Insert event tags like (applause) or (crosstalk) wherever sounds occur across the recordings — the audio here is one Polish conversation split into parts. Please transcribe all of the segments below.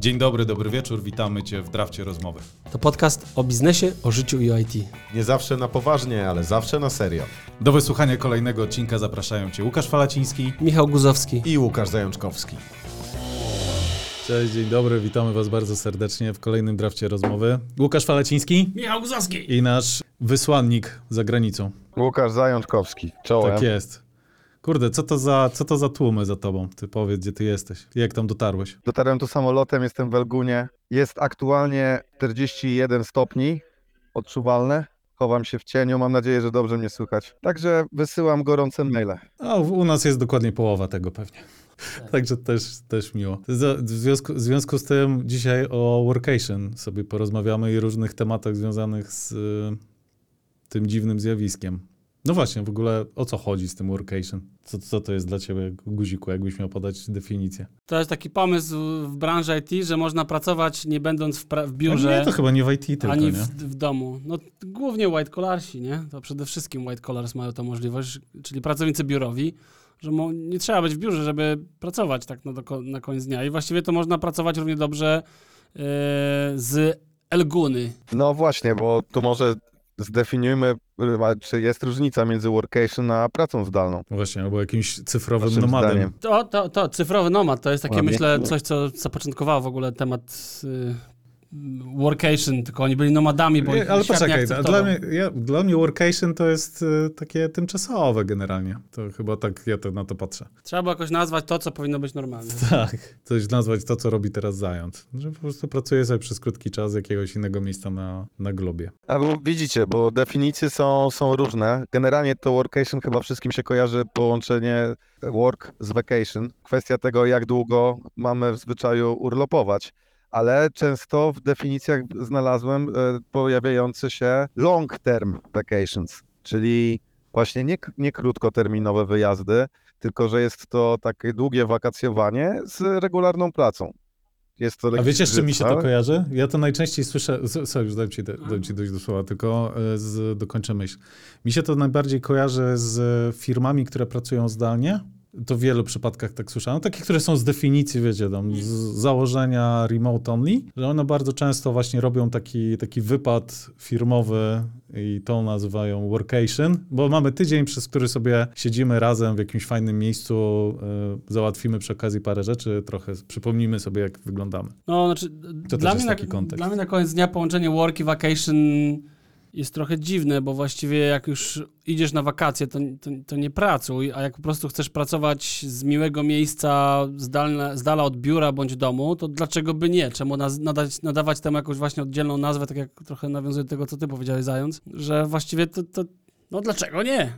Dzień dobry, dobry wieczór, witamy Cię w Drafcie Rozmowy. To podcast o biznesie, o życiu i o IT. Nie zawsze na poważnie, ale zawsze na serio. Do wysłuchania kolejnego odcinka zapraszają Cię Łukasz Falaciński. Michał Guzowski. I Łukasz Zajączkowski. Cześć, dzień dobry, witamy Was bardzo serdecznie w kolejnym Drafcie Rozmowy. Łukasz Falaciński Michał Guzowski. i nasz wysłannik za granicą. Łukasz Zajączkowski. Czołem. Tak jest. Kurde, co to, za, co to za tłumy za Tobą? Ty powiedz, gdzie Ty jesteś. Jak tam dotarłeś? Dotarłem tu samolotem, jestem w Elgunie. Jest aktualnie 41 stopni, odczuwalne. Chowam się w cieniu, mam nadzieję, że dobrze mnie słychać. Także wysyłam gorące maile. A u u nas jest dokładnie połowa tego pewnie. (laughs) Także też, też miło. W związku, w związku z tym dzisiaj o workation sobie porozmawiamy i różnych tematach związanych z y, tym dziwnym zjawiskiem. No właśnie, w ogóle o co chodzi z tym workation? Co, co to jest dla ciebie, guziku, jakbyś miał podać definicję? To jest taki pomysł w branży IT, że można pracować nie będąc w, pra- w No biurze, nie, to chyba nie w IT tylko, ani nie? w, w domu. No głównie white collarsi, nie? To przede wszystkim white collars mają tą możliwość, czyli pracownicy biurowi, że mo- nie trzeba być w biurze, żeby pracować tak na, doko- na koniec dnia. I właściwie to można pracować równie dobrze yy, z Elguny. No właśnie, bo tu może zdefiniujmy, y, czy jest różnica między workation a pracą zdalną. Właśnie, albo jakimś cyfrowym Waszym nomadem. zdaniem. To, to, to, cyfrowy nomad, to jest takie, Ładnie. myślę, coś, co zapoczątkowało w ogóle temat y, workation, tylko oni byli nomadami, bo Nie, ich ale świat nie poczekaj, akceptował. dla mnie, ja, dla mnie workation to jest y, takie tymczasowe generalnie. To chyba tak ja to, na to patrzę. Trzeba było jakoś nazwać to, co powinno być normalne. (laughs) Tak, coś nazwać to, co robi teraz Zając. Że po prostu pracuje sobie przez krótki czas z jakiegoś innego miejsca na, na globie. A bo widzicie, bo definicje są, są różne. Generalnie to workation chyba wszystkim się kojarzy połączenie work z vacation. Kwestia tego, jak długo mamy w zwyczaju urlopować. Ale często w definicjach znalazłem e, pojawiające się long term vacations, czyli właśnie nie, nie krótkoterminowe wyjazdy, tylko że jest to takie długie wakacjowanie z regularną pracą. Jest to A wiecie, z czym mi się to lekki kojarzy? Ja to najczęściej słyszę, sorry, już dam ci, dam ci dojść do słowa, tylko y, z, dokończę myśl. Mi się to najbardziej kojarzy z firmami, które pracują zdalnie. To w wielu przypadkach tak słyszałem. No, takie, które są z definicji, wiecie, tam z założenia remote only, że one bardzo często właśnie robią taki, taki wypad firmowy i to nazywają workation, bo mamy tydzień, przez który sobie siedzimy razem w jakimś fajnym miejscu, y, załatwimy przy okazji parę rzeczy, trochę przypomnimy sobie, jak wyglądamy. No, znaczy, To dla, też mnie jest na, taki kontekst. dla mnie na koniec dnia połączenie work i vacation jest trochę dziwne, bo właściwie jak już idziesz na wakacje, to, to, to nie pracuj, a jak po prostu chcesz pracować z miłego miejsca, zdalne, z dala od biura bądź domu, to dlaczego by nie? Czemu naz, nadać, nadawać temu jakąś właśnie oddzielną nazwę, tak jak trochę nawiązuje do tego, co ty powiedziałeś, Zając, że właściwie to, to no dlaczego nie?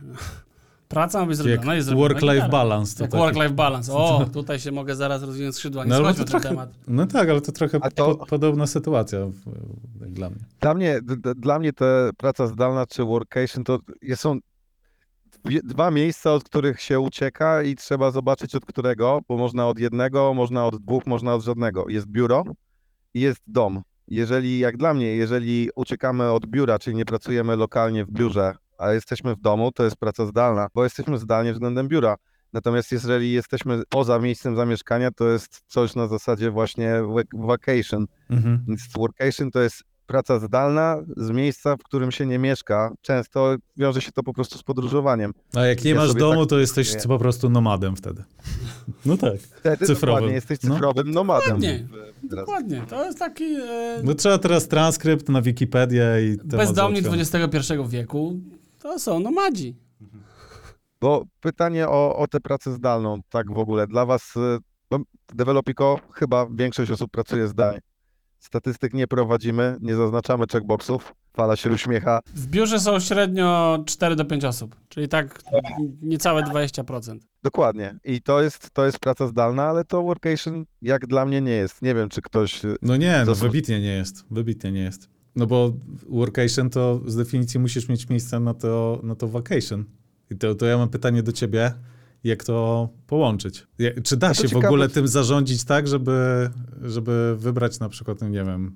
Praca ma być Jak zrobiona, jest zrobiona. work-life balance. To taki- work-life balance. (laughs) O, tutaj się mogę zaraz rozwinąć skrzydła. Nie No, no, to trochę, temat. no tak, ale to trochę to- po, podobna sytuacja dla mnie. Dla mnie, dla mnie te praca zdalna czy workation to są dwa miejsca, od których się ucieka i trzeba zobaczyć od którego, bo można od jednego, można od dwóch, można od żadnego. Jest biuro i jest dom. Jeżeli, jak dla mnie, jeżeli uciekamy od biura, czyli nie pracujemy lokalnie w biurze, a jesteśmy w domu, to jest praca zdalna, bo jesteśmy zdalnie względem biura. Natomiast jeżeli jesteśmy poza miejscem zamieszkania, to jest coś na zasadzie właśnie vacation. Mhm. Więc workation to jest praca zdalna z miejsca, w którym się nie mieszka. Często wiąże się to po prostu z podróżowaniem. A jak nie Ja masz domu, tak to jesteś nie. po prostu nomadem wtedy. (laughs) No tak. Wtedy Cyfrowym. dokładnie jesteś No. cyfrowym nomadem. Dokładnie. Dokładnie. To jest taki e, No trzeba teraz transkrypt na Wikipedię i bezdomni. XXI wieku. To są nomadzi. Bo pytanie o, o tę pracę zdalną, tak w ogóle, dla was, y, bo w Developiko chyba większość osób pracuje zdalnie. Statystyk nie prowadzimy, nie zaznaczamy checkboxów. Fala się uśmiecha. W biurze są średnio 4 do 5 osób, czyli tak niecałe 20%. Dokładnie. I to jest, to jest praca zdalna, ale to workation jak dla mnie nie jest. Nie wiem, czy ktoś... y, No nie, no wybitnie nie jest. Wybitnie nie jest. No bo workation to z definicji musisz mieć miejsce na to, na to vacation. I to, to ja mam pytanie do ciebie, jak to połączyć? Czy da to się w ciekawe- ogóle tym zarządzić tak, żeby, żeby wybrać na przykład, no nie wiem,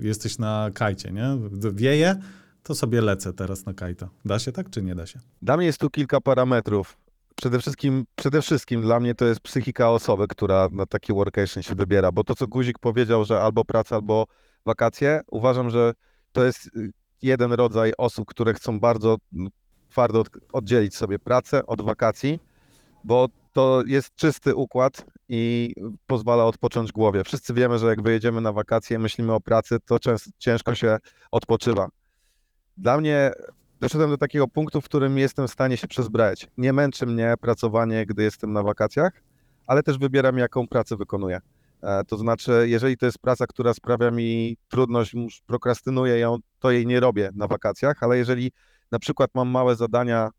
jesteś na kajcie, nie? Wieje, to sobie lecę teraz na kajta. Da się tak, czy nie da się? Dla mnie jest tu kilka parametrów. Przede wszystkim, przede wszystkim dla mnie to jest psychika osoby, która na taki workation się wybiera, bo to, co Guzik powiedział, że albo praca, albo wakacje, uważam, że to jest y, jeden rodzaj osób, które chcą bardzo twardo od- oddzielić sobie pracę od wakacji, bo to jest czysty układ i pozwala odpocząć głowie. Wszyscy wiemy, że jak wyjedziemy na wakacje, myślimy o pracy, to często, ciężko się odpoczywa. Dla mnie doszedłem do takiego punktu, w którym jestem w stanie się przezbrać. Nie męczy mnie pracowanie, gdy jestem na wakacjach, ale też wybieram, jaką pracę wykonuję. E, To znaczy, jeżeli to jest praca, która sprawia mi trudność, prokrastynuję ją, to jej nie robię na wakacjach, ale jeżeli na przykład mam małe zadania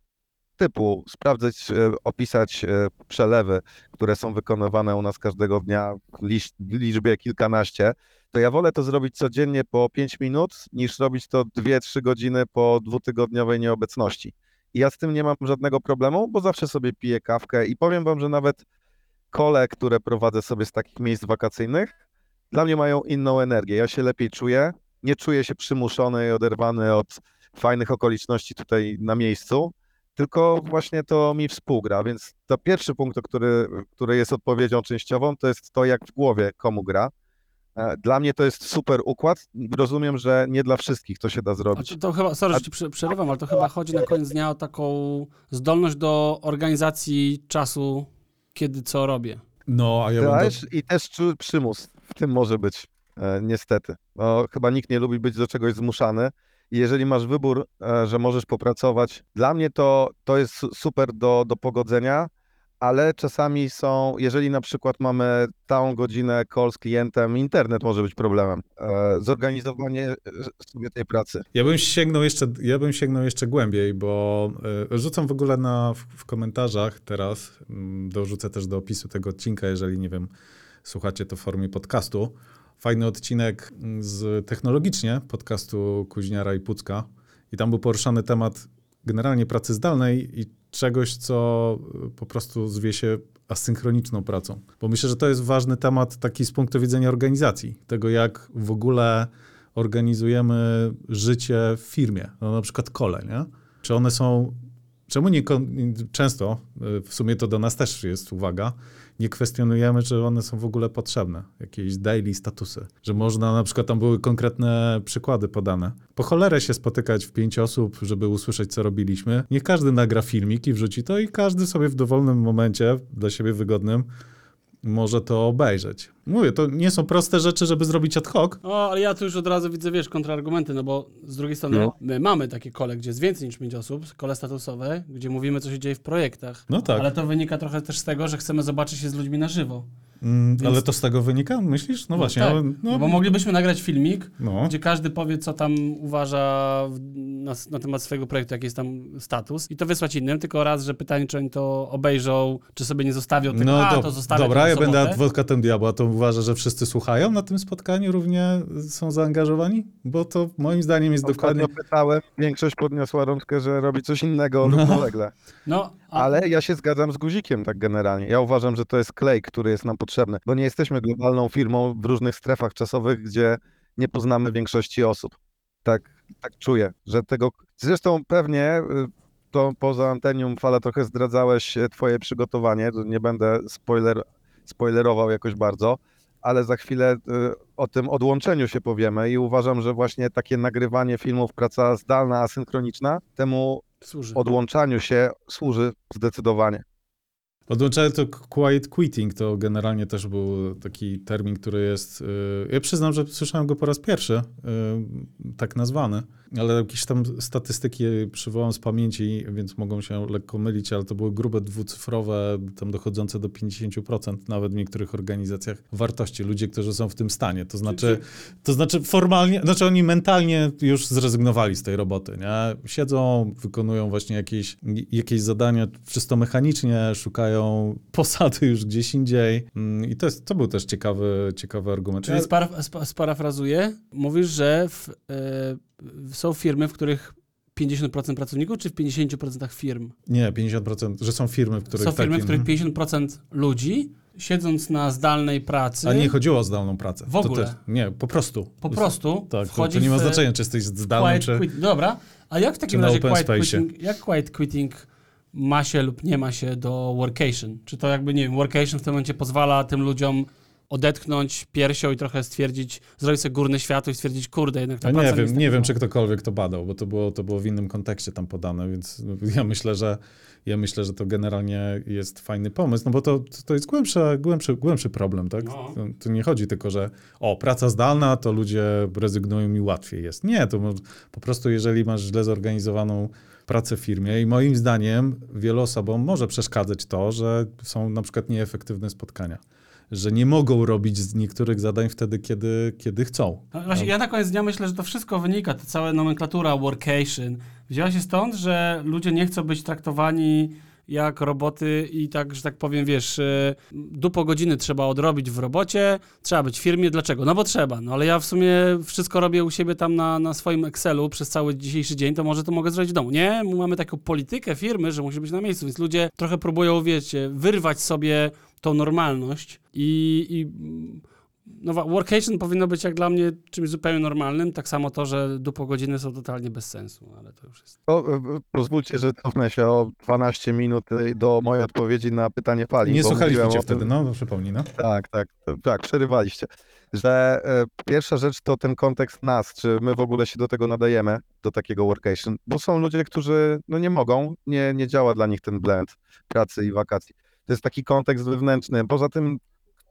typu sprawdzać, e, opisać e, przelewy, które są wykonywane u nas każdego dnia w liczbie kilkanaście, to ja wolę to zrobić codziennie po 5 minut, niż robić to 2-3 godziny po dwutygodniowej nieobecności. I ja z tym nie mam żadnego problemu, bo zawsze sobie piję kawkę i powiem wam, że nawet kole, które prowadzę sobie z takich miejsc wakacyjnych, dla mnie mają inną energię. Ja się lepiej czuję, nie czuję się przymuszony i oderwany od fajnych okoliczności tutaj na miejscu, tylko właśnie to mi współgra. Więc to pierwszy punkt, który, który jest odpowiedzią częściową, to jest to, jak w głowie komu gra. E, Dla mnie to jest super układ. Rozumiem, że nie dla wszystkich to się da zrobić. to, to chyba, sorry, że przerywam, ale to chyba chodzi na koniec dnia o taką zdolność do organizacji czasu, kiedy co robię. No, a ja. Też, I też przymus w tym może być, e, niestety. No, chyba nikt nie lubi być do czegoś zmuszany. I jeżeli masz wybór, e, że możesz popracować, dla mnie to, to jest su- super do, do pogodzenia, ale czasami są, jeżeli na przykład mamy całą godzinę call z klientem, internet może być problemem. E, zorganizowanie e, sobie tej pracy. Ja bym sięgnął jeszcze, ja bym sięgnął jeszcze głębiej, bo y, rzucam w ogóle na, w, w komentarzach teraz, mm, dorzucę też do opisu tego odcinka, jeżeli, nie wiem, słuchacie to w formie podcastu. Fajny odcinek mm, z technologicznie podcastu Kuźniara i Pucka i tam był poruszany temat generalnie pracy zdalnej i czegoś, co y, po prostu zwie się asynchroniczną pracą. Bo myślę, że to jest ważny temat taki z punktu widzenia organizacji, tego jak w ogóle organizujemy życie w firmie, no na przykład kole, nie? Czy one są, czemu nie, często, y, w sumie to do nas też jest uwaga, nie kwestionujemy, czy one są w ogóle potrzebne, jakieś daily statusy, że można, na przykład tam były konkretne przykłady podane. Po cholerę się spotykać w pięć osób, żeby usłyszeć, co robiliśmy. Niech każdy nagra filmik i wrzuci to i każdy sobie w dowolnym momencie, dla siebie wygodnym, może to obejrzeć. Mówię, to nie są proste rzeczy, żeby zrobić ad hoc, O, ale ja tu już od razu widzę, wiesz, kontrargumenty, no bo z drugiej strony No. my mamy takie kole, gdzie jest więcej niż 5 osób, kole statusowe, gdzie mówimy, co się dzieje w projektach. No tak. Ale to wynika trochę też z tego, że chcemy zobaczyć się z ludźmi na żywo. Mm, Więc- Ale to z tego wynika, myślisz? No właśnie. tak, ale- no, bo moglibyśmy nagrać filmik, no. gdzie każdy powie, co tam uważa na, na temat swojego projektu, jaki jest tam status i to wysłać innym, tylko raz, że pytanie, czy oni to obejrzą, czy sobie nie zostawią, tylko No a, do, to zostawię dobra, ja będę adwokatem diabła, to uważa, że wszyscy słuchają na tym spotkaniu, równie są zaangażowani? Bo to moim zdaniem jest dokładnie... Pytałem, większość podniosła rączkę, że robi coś innego No. lub polegle. No, a, Ale ja się zgadzam z guzikiem tak generalnie. Ja uważam, że to jest klej, który jest nam potrzebny, bo nie jesteśmy globalną firmą w różnych strefach czasowych, gdzie nie poznamy większości osób. Tak, tak czuję, że tego. Zresztą pewnie y, to poza antenium fala trochę zdradzałeś e, twoje przygotowanie. to Nie będę spoiler, spoilerował jakoś bardzo, ale za chwilę y, o tym odłączeniu się powiemy i uważam, że właśnie takie nagrywanie filmów, praca zdalna, asynchroniczna, temu służy. odłączaniu się służy zdecydowanie. Odłączałem to quiet quitting, to generalnie też był taki termin, który jest... y, Ja przyznam, że słyszałem go po raz pierwszy, y, tak nazwany, ale jakieś tam statystyki przywołam z pamięci, więc mogą się lekko mylić, ale to były grube dwucyfrowe, tam dochodzące do 50% nawet w niektórych organizacjach wartości, ludzie, którzy są w tym stanie. To znaczy, to znaczy formalnie, znaczy oni mentalnie już zrezygnowali z tej roboty, nie? Siedzą, wykonują właśnie jakieś, jakieś zadania czysto mechanicznie, szukają (laughs) posady już gdzieś indziej Mm, i to, jest, to był też ciekawy, ciekawy argument. Czyli spara, spa, sparafrazuję, mówisz, że w, e, są firmy, w których 50% pracowników, czy w 50% firm? Nie, 50%, że są firmy, w których Są firmy, taki, w których 50% ludzi, siedząc na zdalnej pracy, A nie chodziło o zdalną pracę. W ogóle? też, nie, po prostu. po prostu Tak, to, to nie ma znaczenia, czy jesteś zdalny, czy... quit. Dobra, a jak w takim razie quiet quitting, jak quiet quitting ma się lub nie ma się do workation? Czy to jakby, nie wiem, workation w tym momencie pozwala tym ludziom odetchnąć piersią i trochę stwierdzić, zrobić sobie górne światło i stwierdzić, kurde, jednak ta praca nie wiem, nie wiem, czy ktokolwiek to badał, bo to było, to było w innym kontekście tam podane, więc ja myślę, że ja myślę, że to generalnie jest fajny pomysł, no bo to, to jest głębszy, głębszy, głębszy problem, tak? No. To nie chodzi tylko, że o, praca zdalna, to ludzie rezygnują i łatwiej jest. Nie, to po prostu jeżeli masz źle zorganizowaną pracę w firmie i moim zdaniem wielu osobom może przeszkadzać to, że są na przykład nieefektywne spotkania. Że nie mogą robić z niektórych zadań wtedy, kiedy, kiedy chcą. No Właśnie, ja na koniec dnia myślę, że to wszystko wynika, ta cała nomenklatura workation, wzięła się stąd, że ludzie nie chcą być traktowani jak roboty i tak, że tak powiem, wiesz, e, dupo godziny trzeba odrobić w robocie, trzeba być w firmie. Dlaczego? No bo trzeba. No ale ja w sumie wszystko robię u siebie tam na, na swoim Excelu przez cały dzisiejszy dzień, to może to mogę zrobić w domu. Nie, mamy taką politykę firmy, że musi być na miejscu, więc ludzie trochę próbują, wiecie, wyrwać sobie tą normalność i, i no, workation powinno być jak dla mnie czymś zupełnie normalnym, tak samo to, że dupo godziny są totalnie bez sensu, ale to już jest... O, e, pozwólcie, że cofnę się o 12 minut e, do mojej odpowiedzi na pytanie Pali. Nie mówiłem cię wtedy, no, no przypomnij, no. Tak, tak, tak, przerywaliście. Że e, pierwsza rzecz to ten kontekst nas, czy my w ogóle się do tego nadajemy, do takiego workation, bo są ludzie, którzy no nie mogą, nie, nie działa dla nich ten blend pracy i wakacji. To jest taki kontekst wewnętrzny. Poza tym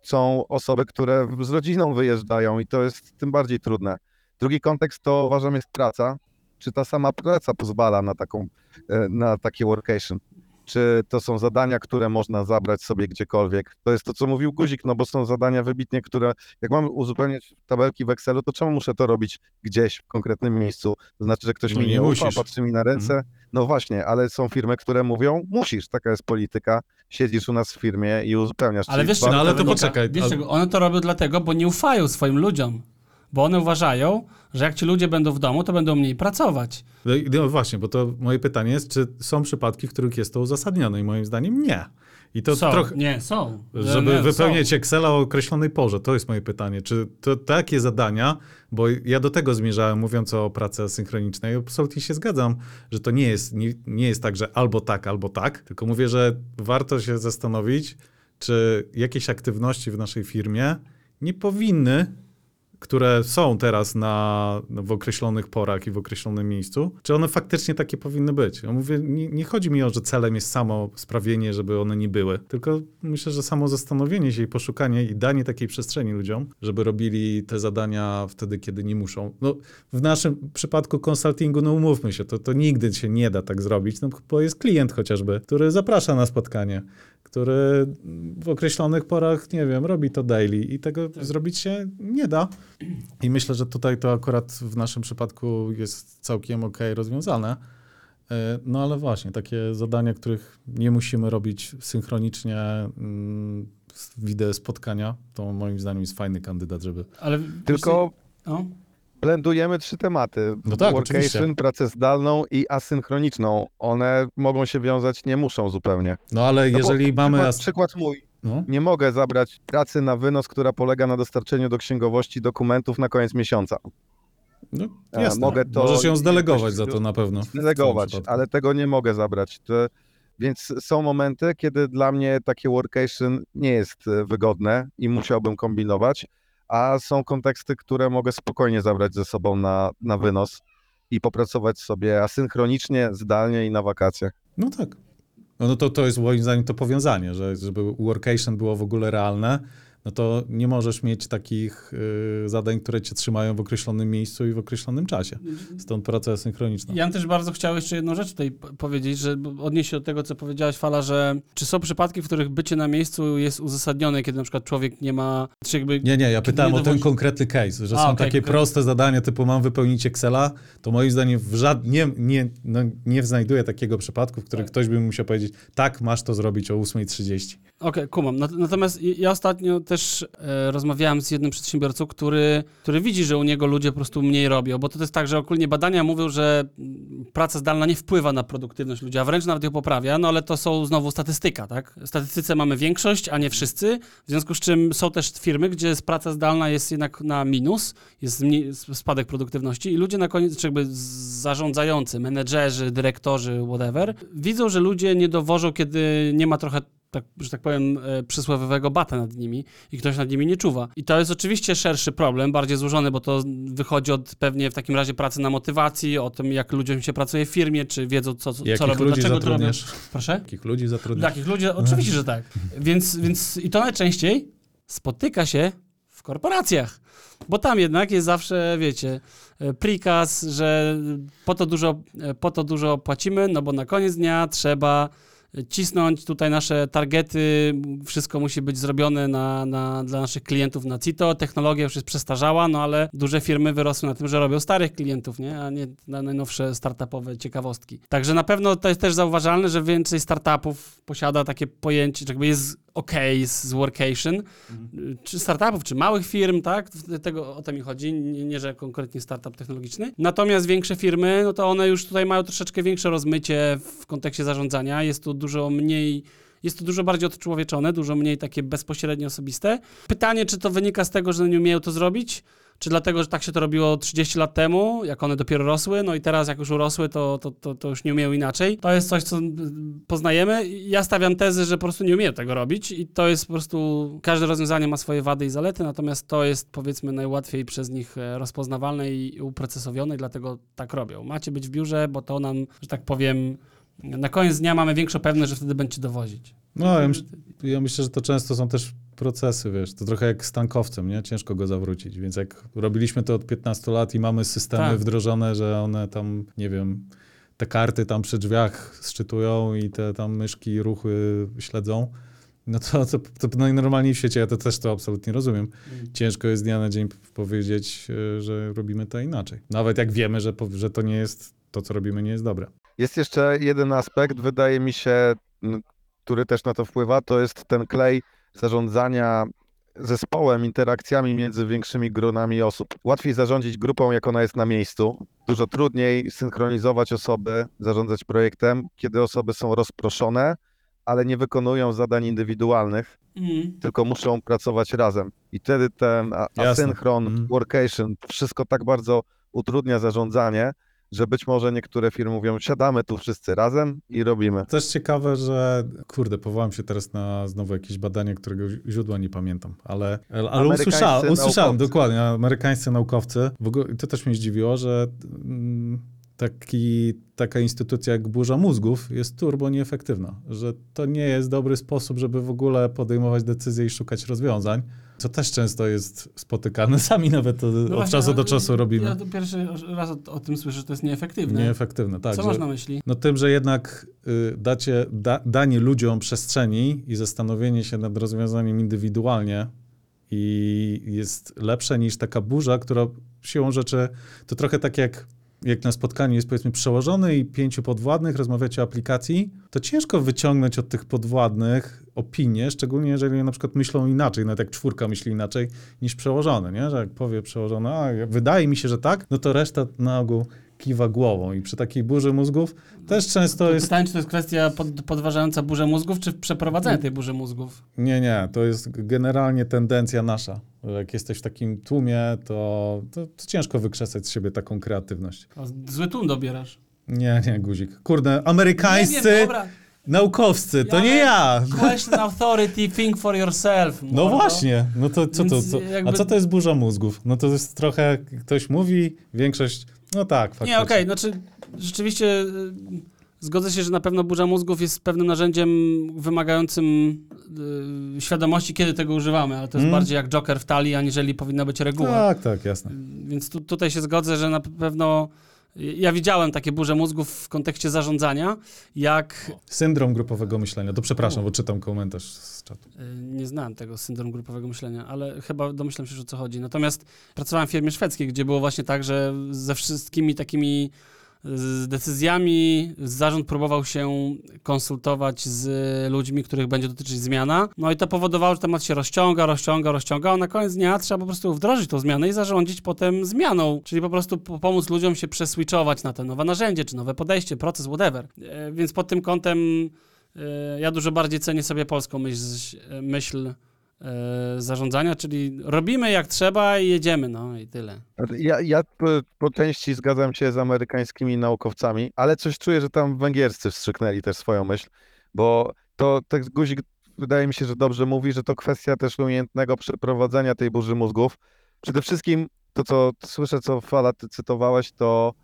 są osoby, które z rodziną wyjeżdżają i to jest tym bardziej trudne. Drugi kontekst to uważam jest praca. Czy ta sama praca pozwala na taką, e, na takie workation? Czy to są zadania, które można zabrać sobie gdziekolwiek? To jest to, co mówił Guzik, no bo są zadania wybitnie, które jak mam uzupełniać tabelki w Excelu, to czemu muszę to robić gdzieś w konkretnym miejscu? To znaczy, że ktoś No mi nie nie ufa, musisz. patrzy mi na ręce. No właśnie, ale są firmy, które mówią, musisz, taka jest polityka, siedzisz u nas w firmie i uzupełniasz. Ale wiesz, No ale to wynika? poczekaj, Wiesz czego? One to robią dlatego, bo nie ufają swoim ludziom. Bo one uważają, że jak ci ludzie będą w domu, to będą mniej pracować. No, no właśnie, bo to moje pytanie jest, czy są przypadki, w których jest to uzasadnione i moim zdaniem nie. I to są. trochę, Nie, są. żeby Nie, wypełniać są. Excela o określonej porze, to jest moje pytanie. Czy to takie zadania, bo ja do tego zmierzałem mówiąc o pracy asynchronicznej, absolutnie się zgadzam, że to nie jest, nie, nie jest tak, że albo tak, albo tak, tylko mówię, że warto się zastanowić, czy jakieś aktywności w naszej firmie nie powinny które są teraz na, w określonych porach i w określonym miejscu, czy one faktycznie takie powinny być. Ja mówię, nie, nie chodzi mi o, że celem jest samo sprawienie, żeby one nie były, tylko myślę, że samo zastanowienie się i poszukanie i danie takiej przestrzeni ludziom, żeby robili te zadania wtedy, kiedy nie muszą. No, w naszym przypadku konsultingu, no umówmy się, to, to nigdy się nie da tak zrobić, no, bo jest klient chociażby, który zaprasza na spotkanie, który w określonych porach, nie wiem, robi to daily i tego zrobić się nie da. I myślę, że tutaj to akurat w naszym przypadku jest całkiem ok rozwiązane. E, No ale właśnie, takie zadania, których nie musimy robić synchronicznie, mm, wideo spotkania, to moim zdaniem jest fajny kandydat, żeby... Ale Tylko. Blendujemy trzy tematy. No tak, Workation, oczywiście. pracę zdalną i asynchroniczną. One mogą się wiązać, nie muszą zupełnie. No ale No jeżeli mamy... Przykład, przykład mój. No, Nie mogę zabrać pracy na wynos, która polega na dostarczeniu do księgowości dokumentów na koniec miesiąca. no A, jasne. mogę to Możesz ją zdelegować za to na pewno. w twoim Delegować, przypadku. ale tego nie mogę zabrać. To, więc są momenty, kiedy dla mnie takie workation nie jest e, wygodne i musiałbym kombinować, a są konteksty, które mogę spokojnie zabrać ze sobą na, na wynos i popracować sobie asynchronicznie, zdalnie i na wakacjach. No tak. No, to, to jest moim zdaniem to powiązanie, że żeby workation było w ogóle realne, no to nie możesz mieć takich y, zadań, które cię trzymają w określonym miejscu i w określonym czasie. Stąd praca synchroniczna. Ja bym też bardzo chciał jeszcze jedną rzecz tutaj powiedzieć, że odnieść się do tego, co powiedziałaś, Fala, że czy są przypadki, w których bycie na miejscu jest uzasadnione, kiedy na przykład człowiek nie ma, czy jakby... Nie, nie, ja pytałem nie o ten konkretny case, że A, są okej, takie konkretnie. proste zadania typu mam wypełnić Excela, to moim zdaniem w żad... nie, nie, no, nie znajduję takiego przypadku, w którym ktoś by musiał powiedzieć, tak, masz to zrobić o 8.30. Okej, kumam. Nat- Natomiast ja ostatnio też e, rozmawiałem z jednym przedsiębiorcą, który, który widzi, że u niego ludzie po prostu mniej robią, bo to jest tak, że ogólnie badania mówią, że mm, praca zdalna nie wpływa na produktywność ludzi, a wręcz nawet ją poprawia, no ale to są znowu statystyka, tak? W statystyce mamy większość, a nie wszyscy, w związku z czym są też firmy, gdzie praca zdalna jest jednak na minus, jest spadek produktywności i ludzie na koniec, czy jakby zarządzający, menedżerzy, dyrektorzy, whatever, widzą, że ludzie nie dowożą, kiedy nie ma trochę tak, że tak powiem, e, przysłowiowego bata nad nimi i ktoś nad nimi nie czuwa. I to jest oczywiście szerszy problem, bardziej złożony, bo to wychodzi od pewnie w takim razie pracy na motywacji, o tym, jak ludziom się pracuje w firmie, czy wiedzą, co, co, Jakich robią, dlaczego to robią. Proszę? Jakich ludzi zatrudniasz? Takich ludzi, oczywiście, że tak. Więc, więc i to najczęściej spotyka się w korporacjach. Bo tam jednak jest zawsze, wiecie, e, prikaz, że po to dużo, e, po to dużo płacimy, no bo na koniec dnia trzeba cisnąć tutaj nasze targety, wszystko musi być zrobione na, na, dla naszych klientów na CITO, technologia już jest przestarzała, no ale duże firmy wyrosły na tym, że robią starych klientów, nie? a nie na najnowsze startupowe ciekawostki. Także na pewno to jest też zauważalne, że więcej startupów posiada takie pojęcie, że jakby jest ok z workation, czy startupów, czy małych firm, tak? Tego, o to mi chodzi, nie, nie, że konkretnie startup technologiczny. Natomiast większe firmy, no to one już tutaj mają troszeczkę większe rozmycie w kontekście zarządzania, jest tu dużo mniej jest to dużo bardziej odczłowieczone, dużo mniej takie bezpośrednio osobiste. Pytanie, czy to wynika z tego, że nie umieją to zrobić, czy dlatego, że tak się to robiło 30 lat temu, jak one dopiero rosły, no i teraz jak już urosły, to, to, to, to już nie umieją inaczej. To jest coś, co poznajemy. Ja stawiam tezy, że po prostu nie umieją tego robić i to jest po prostu, każde rozwiązanie ma swoje wady i zalety, natomiast to jest powiedzmy najłatwiej przez nich e, rozpoznawalne i uprocesowione i dlatego tak robią. Macie być w biurze, bo to nam, że tak powiem, na koniec dnia mamy większą pewność, że wtedy będziecie dowozić. No, ja, myśl, ja myślę, że to często są też procesy, wiesz, to trochę jak z tankowcem, nie? Ciężko go zawrócić, więc jak robiliśmy to od 15 lat i mamy systemy Tak. wdrożone, że one tam, nie wiem, te karty tam przy drzwiach szczytują i te tam myszki, ruchy śledzą, no to, to, to najnormalniej w świecie, ja to też to absolutnie rozumiem. Ciężko jest z dnia na dzień powiedzieć, e, że robimy to inaczej. Nawet jak wiemy, że, że to nie jest, to co robimy nie jest dobre. Jest jeszcze jeden aspekt, wydaje mi się, który też na to wpływa, to jest ten klej zarządzania zespołem, interakcjami między większymi gronami osób. Łatwiej zarządzić grupą, jak ona jest na miejscu. Dużo trudniej synchronizować osoby, zarządzać projektem, kiedy osoby są rozproszone, ale nie wykonują zadań indywidualnych, Mm. tylko muszą pracować razem. I wtedy ten asynchron, Mhm. workation, wszystko tak bardzo utrudnia zarządzanie, że być może niektóre firmy mówią, siadamy tu wszyscy razem i robimy. Też ciekawe, że kurde, powołam się teraz na znowu jakieś badanie, którego źródła nie pamiętam, ale, ale usłyszałem, usłyszałem dokładnie, amerykańscy naukowcy. W ogóle to też mnie zdziwiło, że mm, taki, taka instytucja jak burza mózgów jest turbo nieefektywna, że to nie jest dobry sposób, żeby w ogóle podejmować decyzje i szukać rozwiązań, co też często jest spotykane. (laughs) Sami nawet to No od czasu do czasu robimy. Ja pierwszy raz o, o tym słyszę, że to jest nieefektywne. Nieefektywne, tak. Co że- masz na myśli? No tym, że jednak y, dacie, da, danie ludziom przestrzeni i zastanowienie się nad rozwiązaniem indywidualnie i jest lepsze niż taka burza, która siłą rzeczy to trochę tak jak, jak na spotkaniu jest powiedzmy przełożony i pięciu podwładnych, rozmawiacie o aplikacji, to ciężko wyciągnąć od tych podwładnych opinię, szczególnie jeżeli na przykład myślą inaczej, nawet jak czwórka myśli inaczej niż przełożony, nie? że jak powie przełożony, a wydaje mi się, że tak, no to reszta na ogół kiwa głową i przy takiej burzy mózgów też często To jest... pytanie, czy to jest kwestia pod, podważająca burzę mózgów, czy przeprowadzenie tej burzy mózgów? Nie, nie, to jest generalnie tendencja nasza. Jak jesteś w takim tłumie, to, to, to ciężko wykrzesać z siebie taką kreatywność. O, Zły tłum dobierasz. Nie, nie, guzik. Kurde, Nie amerykańscy wiem, dobra. naukowcy, to Ja nie wiem. ja. Question authority, think for yourself. No mordo. właśnie, no to co to, co? A co to jest burza mózgów? No to jest trochę, ktoś mówi, większość, no tak, faktycznie. Nie, okej, znaczy rzeczywiście y, zgodzę się, że na pewno burza mózgów jest pewnym narzędziem wymagającym y, świadomości, kiedy tego używamy, ale to jest Mm. bardziej jak Joker w talii, aniżeli powinna być reguła. Tak, tak, jasne. Więc tu, tutaj się zgodzę, że na pewno ja widziałem takie burze mózgów w kontekście zarządzania, jak Syndrom grupowego myślenia. To przepraszam, bo czytam komentarz z czatu. y, nie znałem tego syndrom grupowego myślenia, ale chyba domyślam się, że o co chodzi. Natomiast pracowałem w firmie szwedzkiej, gdzie było właśnie tak, że ze wszystkimi takimi z decyzjami zarząd próbował się konsultować z ludźmi, których będzie dotyczyć zmiana. No i to powodowało, że temat się rozciąga, rozciąga, rozciąga, a na koniec dnia trzeba po prostu wdrożyć tą zmianę i zarządzić potem zmianą, czyli po prostu po- pomóc ludziom się przeswitchować na te nowe narzędzie, czy nowe podejście, proces, whatever. E, Więc pod tym kątem e, ja dużo bardziej cenię sobie polską myśl, myśl zarządzania, czyli robimy jak trzeba i jedziemy, no i tyle. Ja, ja po, po części zgadzam się z amerykańskimi naukowcami, ale coś czuję, że tam węgierscy wstrzyknęli też swoją myśl, bo to tak guzik wydaje mi się, że dobrze mówi, że to kwestia też umiejętnego przeprowadzenia tej burzy mózgów. Przede wszystkim to, co słyszę, co Fala ty cytowałeś, to,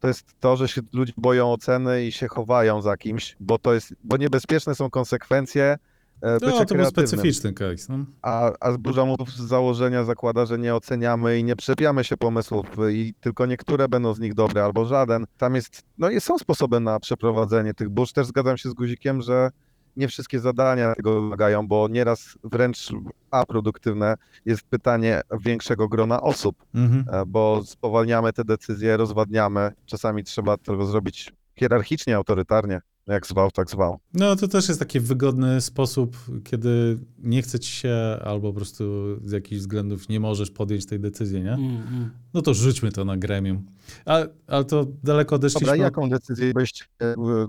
to jest to, że się ludzie boją oceny i się chowają za kimś, bo to jest, bo niebezpieczne są konsekwencje e, bycia No, to był specyficzny case. No. A, a burza mózgów z założenia zakłada, że nie oceniamy i nie przepiamy się pomysłów i tylko niektóre będą z nich dobre albo żaden. Tam jest, no i są sposoby na przeprowadzenie tych burz. Też zgadzam się z Guzikiem, że nie wszystkie zadania tego wymagają, bo nieraz wręcz aproduktywne jest pytanie większego grona osób, Mhm. e, bo spowalniamy te decyzje, rozwadniamy. Czasami trzeba to zrobić hierarchicznie, autorytarnie. Jak zwał, tak zwał. No to też jest taki wygodny sposób, kiedy nie chce ci się albo po prostu z jakichś względów nie możesz podjąć tej decyzji, nie? Mm, mm. No to rzućmy to na gremium. Ale, ale to daleko odeszliśmy. Dobra, jaką decyzję byście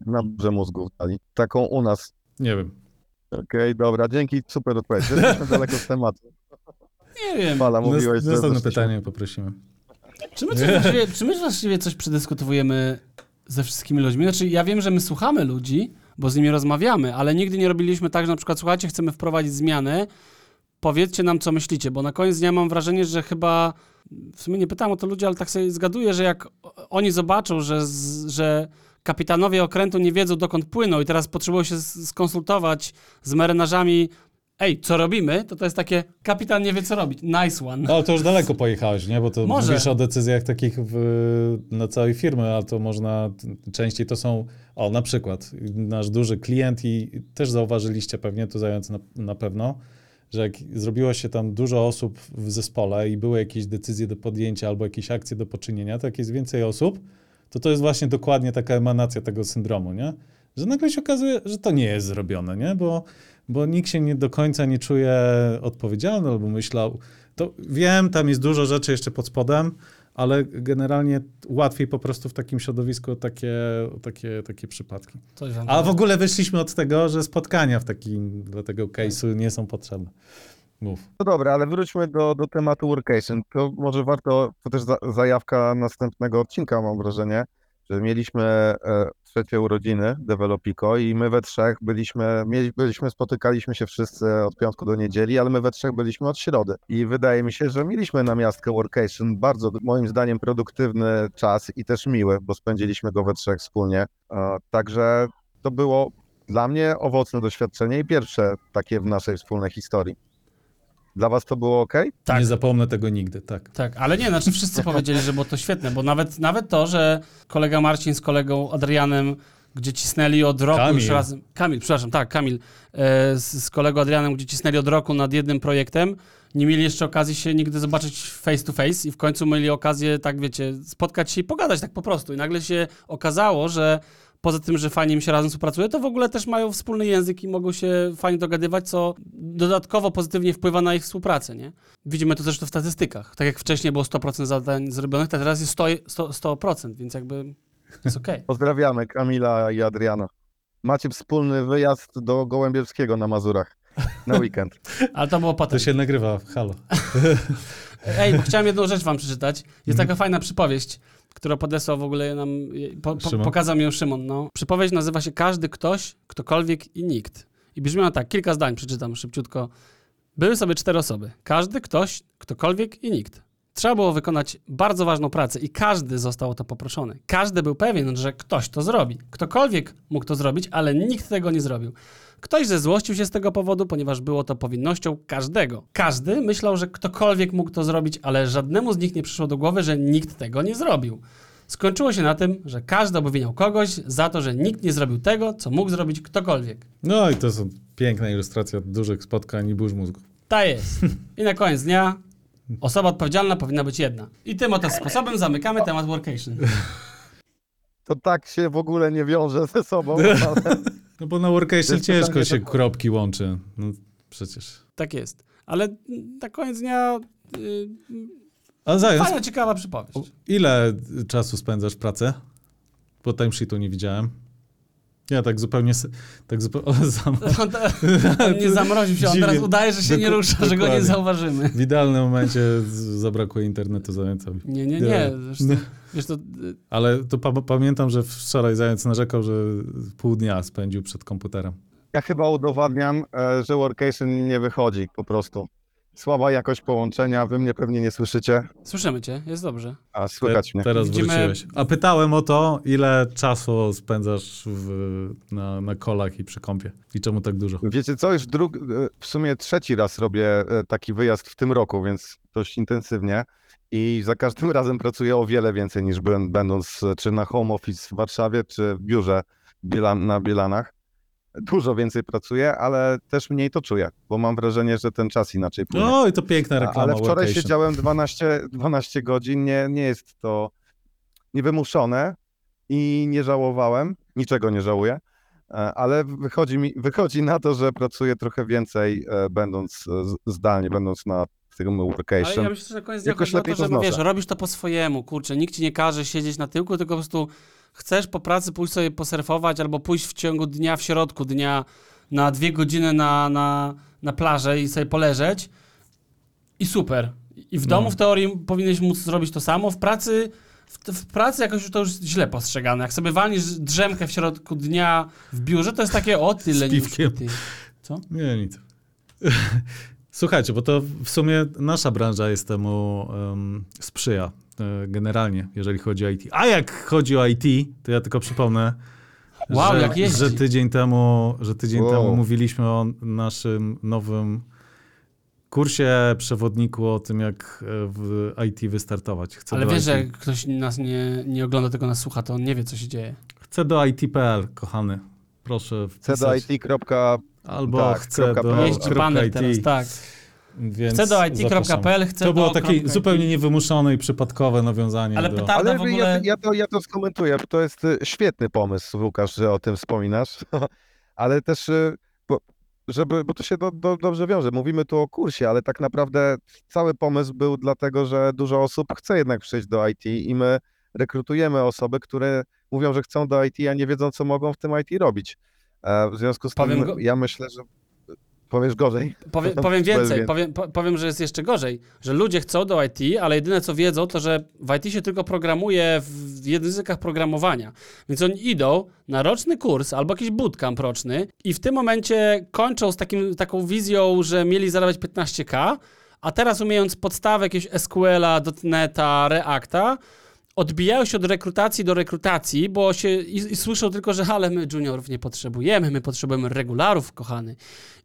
na burze mózgów dali? Taką u nas Nie wiem. Okej, dobra, dzięki, super odpowiedź. Jesteśmy (laughs) daleko z tematu. Nie wiem. Fala, mówiłeś, że Następne pytanie poprosimy. Czy my, (laughs) właściwie, czy my właściwie coś przedyskutujemy ze wszystkimi ludźmi? Znaczy, ja wiem, że my słuchamy ludzi, bo z nimi rozmawiamy, ale nigdy nie robiliśmy tak, że na przykład, słuchajcie, chcemy wprowadzić zmianę, powiedzcie nam, co myślicie, bo na koniec dnia mam wrażenie, że chyba, w sumie nie pytałem o to ludzi, ale tak sobie zgaduję, że jak oni zobaczą, że, że kapitanowie okrętu nie wiedzą, dokąd płyną i teraz potrzebują się skonsultować z marynarzami, ej, co robimy, to to jest takie, kapitan nie wie, co robić. Nice one. No, ale to już daleko pojechałeś, nie? Bo to Może. mówisz o decyzjach takich w, na całej firmy, a to można, częściej to są, o na przykład nasz duży klient i też zauważyliście pewnie, to zając na, na pewno, że jak zrobiło się tam dużo osób w zespole i były jakieś decyzje do podjęcia albo jakieś akcje do poczynienia, to jak jest więcej osób, to to jest właśnie dokładnie taka emanacja tego syndromu, nie? Że nagle się okazuje, że to nie jest zrobione, nie? Bo, bo nikt się nie do końca nie czuje odpowiedzialny albo myślał, to wiem, tam jest dużo rzeczy jeszcze pod spodem, ale generalnie łatwiej po prostu w takim środowisku takie, takie, takie przypadki. A w ogóle wyszliśmy od tego, że spotkania w takim, dla tego case'u nie są potrzebne. Mów. No dobra, ale wróćmy do, do tematu workation. To może warto, to też za, zajawka następnego odcinka, mam wrażenie, że mieliśmy e, trzecie urodziny Developico i my we trzech byliśmy, byliśmy, spotykaliśmy się wszyscy od piątku do niedzieli, ale my we trzech byliśmy od środy. I wydaje mi się, że mieliśmy na miastkę workation bardzo, moim zdaniem, produktywny czas i też miły, bo spędziliśmy go we trzech wspólnie. Także to było dla mnie owocne doświadczenie i pierwsze takie w naszej wspólnej historii. Dla was to było ok? Tak. Nie zapomnę tego nigdy, tak. Tak, ale nie, znaczy wszyscy powiedzieli, że było to świetne, bo nawet, nawet to, że kolega Marcin z kolegą Adrianem, gdzie cisnęli od roku Kamil. już razem. Kamil, przepraszam, tak, Kamil. E, z, z kolegą Adrianem, gdzie cisnęli od roku nad jednym projektem, nie mieli jeszcze okazji się nigdy zobaczyć face to face i w końcu mieli okazję, tak wiecie, spotkać się i pogadać tak po prostu. I nagle się okazało, że poza tym, że fajnie im się razem współpracuje, to w ogóle też mają wspólny język i mogą się fajnie dogadywać, co dodatkowo pozytywnie wpływa na ich współpracę, nie? Widzimy to zresztą w statystykach. Tak jak wcześniej było 100% zadań zrobionych, to teraz jest 100, 100%, 100% więc jakby jest okej. (laughs) Pozdrawiamy Kamila i Adriana. Macie wspólny wyjazd do Gołębiewskiego na Mazurach na weekend. (laughs) Ale to było To potem. się nagrywa, halo. (laughs) Ej, bo chciałem jedną rzecz wam przeczytać. Jest taka fajna przypowieść, którą podesłał w ogóle nam, po, po, pokazał mi ją Szymon. No. Przypowieść nazywa się Każdy, ktoś, ktokolwiek i nikt. I brzmi ona tak, kilka zdań przeczytam szybciutko. Były sobie cztery osoby. Każdy, ktoś, ktokolwiek i nikt. Trzeba było wykonać bardzo ważną pracę i każdy został o to poproszony. Każdy był pewien, że ktoś to zrobi. Ktokolwiek mógł to zrobić, ale nikt tego nie zrobił. Ktoś zezłościł się z tego powodu, ponieważ było to powinnością każdego. Każdy myślał, że ktokolwiek mógł to zrobić, ale żadnemu z nich nie przyszło do głowy, że nikt tego nie zrobił. Skończyło się na tym, że każdy obwiniał kogoś za to, że nikt nie zrobił tego, co mógł zrobić ktokolwiek. No i to są piękna ilustracja dużych spotkań i burz mózgu. Ta jest. I na koniec dnia osoba odpowiedzialna powinna być jedna. I tym oto sposobem zamykamy temat workation. to tak się w ogóle nie wiąże ze sobą, ale (laughs) No bo na workation jest ciężko się do- kropki łączy. No przecież. Tak jest. Ale na koniec dnia yy, A zając, fajna, ciekawa przypowieść. ile czasu spędzasz w pracy? Bo timesheetu nie widziałem. Ja tak zupełnie, tak zupełnie, (laughs) o, zam- (laughs) On, on nie zamroził się, on Dziwnie. teraz udaje, że się nie Doku- rusza, że go nie dokładnie. zauważymy. w idealnym momencie zabrakło internetu zającowi. Nie, nie, Nie. nie. Zresztą, wiesz, to, y, Ale to pa- pamiętam, że wczoraj zając narzekał, że pół dnia spędził przed komputerem. ja chyba udowadniam, e, że workation nie wychodzi po prostu. Słaba jakość połączenia, wy mnie pewnie nie słyszycie, słyszymy cię, jest dobrze. a słychać mnie. Teraz Widzimy- wróciłeś. A pytałem o to, ile czasu spędzasz w, na, na kolach i przy kąpie. I czemu tak dużo? Wiecie co, już drug, e, w sumie trzeci raz robię e, taki wyjazd w tym roku, więc dość intensywnie i za każdym (laughs) razem pracuję o wiele więcej niż byłem, będąc e, czy na home office w Warszawie, czy w biurze Bielan, na Bielanach. Dużo więcej pracuję, ale też mniej to czuję, bo mam wrażenie, że ten czas inaczej płynie. No i to piękna reklama Ale wczoraj workation. siedziałem 12, 12 godzin, nie, nie jest to niewymuszone i nie żałowałem, niczego nie żałuję, e, ale wychodzi, mi, wychodzi na to, że pracuję trochę więcej, e, będąc e, z- zdalnie, będąc na tym Ale workation. ja myślę, że na koniec dnia Jakoś lepiej to, to że wiesz, robisz to po swojemu, kurczę, nikt ci nie każe siedzieć na tyłku, tylko po prostu chcesz po pracy pójść sobie posurfować albo pójść w ciągu dnia, w środku dnia na dwie godziny na, na, na plażę i sobie poleżeć i super. I w domu No. w teorii powinieneś móc zrobić to samo, w pracy... W, w pracy jakoś już to już źle postrzegane. Jak sobie walnisz drzemkę w środku dnia w biurze, to jest takie o tyle Z piwkiem. Ty. Co? Nie, nic. Słuchajcie, bo to w sumie nasza branża jest temu um, sprzyja e, generalnie, jeżeli chodzi o IT. A jak chodzi o IT, to ja tylko przypomnę, Wow, że, jak jeździ. że tydzień temu, że tydzień Wow. temu mówiliśmy o naszym nowym kursie przewodniku o tym, jak e, w IT wystartować. Chcę Ale do wiesz, IT. że jak ktoś nas nie, nie ogląda, tylko nas słucha, to on nie wie, co się dzieje. Chcę do IT.pl, kochany. Proszę wpisać. cdit. Albo tak, chcę do. Jeździ banner IT, teraz, tak. Więc Chcę do it.pl, chcę To do było takie kropka zupełnie niewymuszone i przypadkowe nawiązanie. Ale do... Ale w ogóle- ja, ja, to, ja to skomentuję, bo to jest e, świetny pomysł, Łukasz, że o tym wspominasz, (laughs) ale też, e, bo, żeby, bo to się do, do, dobrze wiąże. Mówimy tu o kursie, ale tak naprawdę cały pomysł był dlatego, że dużo osób chce jednak przejść do IT i my rekrutujemy osoby, które mówią, że chcą do IT, a nie wiedzą, co mogą w tym IT robić. E, W związku z Powiem tym go- ja myślę, że powiesz gorzej. Powie, (laughs) powiem więcej, powiem, po- powiem, że jest jeszcze gorzej, że ludzie chcą do IT, ale jedyne co wiedzą, to że w IT się tylko programuje w językach programowania. Więc oni idą na roczny kurs albo jakiś bootcamp roczny i w tym momencie kończą z takim, taką wizją, że mieli zarabiać 15k, a teraz umiejąc podstawę jakiegoś SQL-a, .NET-a, Reacta, odbijają się od rekrutacji do rekrutacji, bo się i, i słyszą tylko, że ale my juniorów nie potrzebujemy, my potrzebujemy regularów, kochany.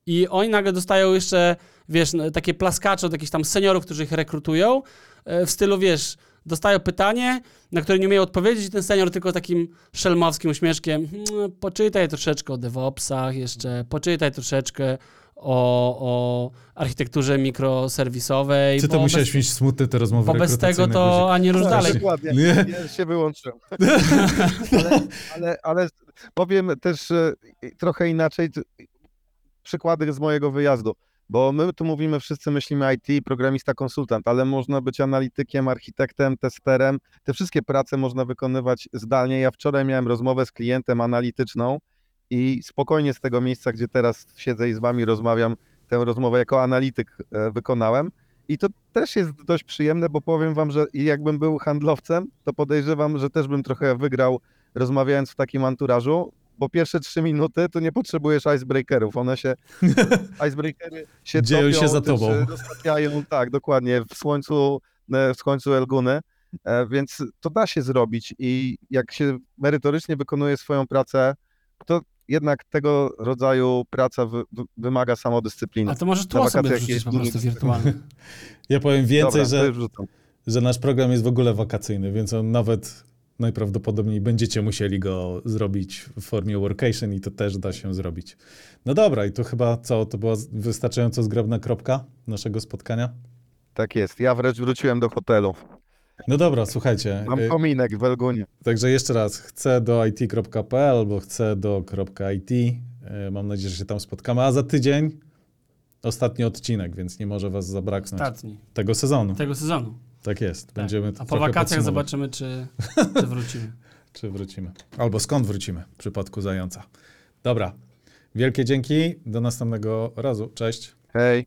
I oni nagle dostają jeszcze, wiesz, no, takie plaskacze od jakichś tam seniorów, którzy ich rekrutują, e, w stylu, wiesz, dostają pytanie, na które nie umieją odpowiedzieć i ten senior tylko takim szelmowskim uśmieszkiem, "Hmm, poczytaj troszeczkę o DevOpsach jeszcze, poczytaj troszeczkę o, o architekturze mikroserwisowej. Ty to bo musiałeś bez, mieć smutne te rozmowy bo bez tego to guzik. ani rusz Tak, dalej. Dokładnie. Nie. Ja się wyłączyłem. ale, ale, ale powiem też trochę inaczej przykłady z mojego wyjazdu. Bo my tu mówimy, wszyscy myślimy IT, programista, konsultant, ale można być analitykiem, architektem, testerem. Te wszystkie prace można wykonywać zdalnie. Ja wczoraj miałem rozmowę z klientem analityczną i spokojnie z tego miejsca, gdzie teraz siedzę i z wami rozmawiam, tę rozmowę jako analityk e, wykonałem. I to też jest dość przyjemne, bo powiem wam, że jakbym był handlowcem, to podejrzewam, że też bym trochę wygrał rozmawiając w takim anturażu, bo pierwsze trzy minuty to nie potrzebujesz icebreakerów, one się, (laughs) icebreakery się Dzieją topią, się za czy- tobą. tak, dokładnie, w słońcu, e, w słońcu Elguny, E, więc to da się zrobić i jak się merytorycznie wykonuje swoją pracę, to jednak tego rodzaju praca wy, wy, wymaga samodyscypliny. A to możesz tło sobie wrzucić po prostu wirtualnie. (laughs) Ja powiem więcej, Dobra, że, że nasz program jest w ogóle wakacyjny, więc on nawet najprawdopodobniej będziecie musieli go zrobić w formie workation i to też da się zrobić. No dobra, i to chyba co? To była wystarczająco zgrabna kropka naszego spotkania? Tak jest. Ja wręcz wróciłem do hotelu. No dobra, słuchajcie. Mam y, kominek w Elgunie. Także jeszcze raz, chcę do it.pl albo chcę do .it. Y, Mam nadzieję, że się tam spotkamy. A za tydzień ostatni odcinek, więc nie może was zabraknąć Ostatni tego sezonu. tego sezonu. Tak jest. Tak. Będziemy A po wakacjach podsumować. zobaczymy, czy, (laughs) czy wrócimy. Czy wrócimy. Albo skąd wrócimy w przypadku Zająca. Dobra. Wielkie dzięki. Do następnego razu. Cześć. Hej.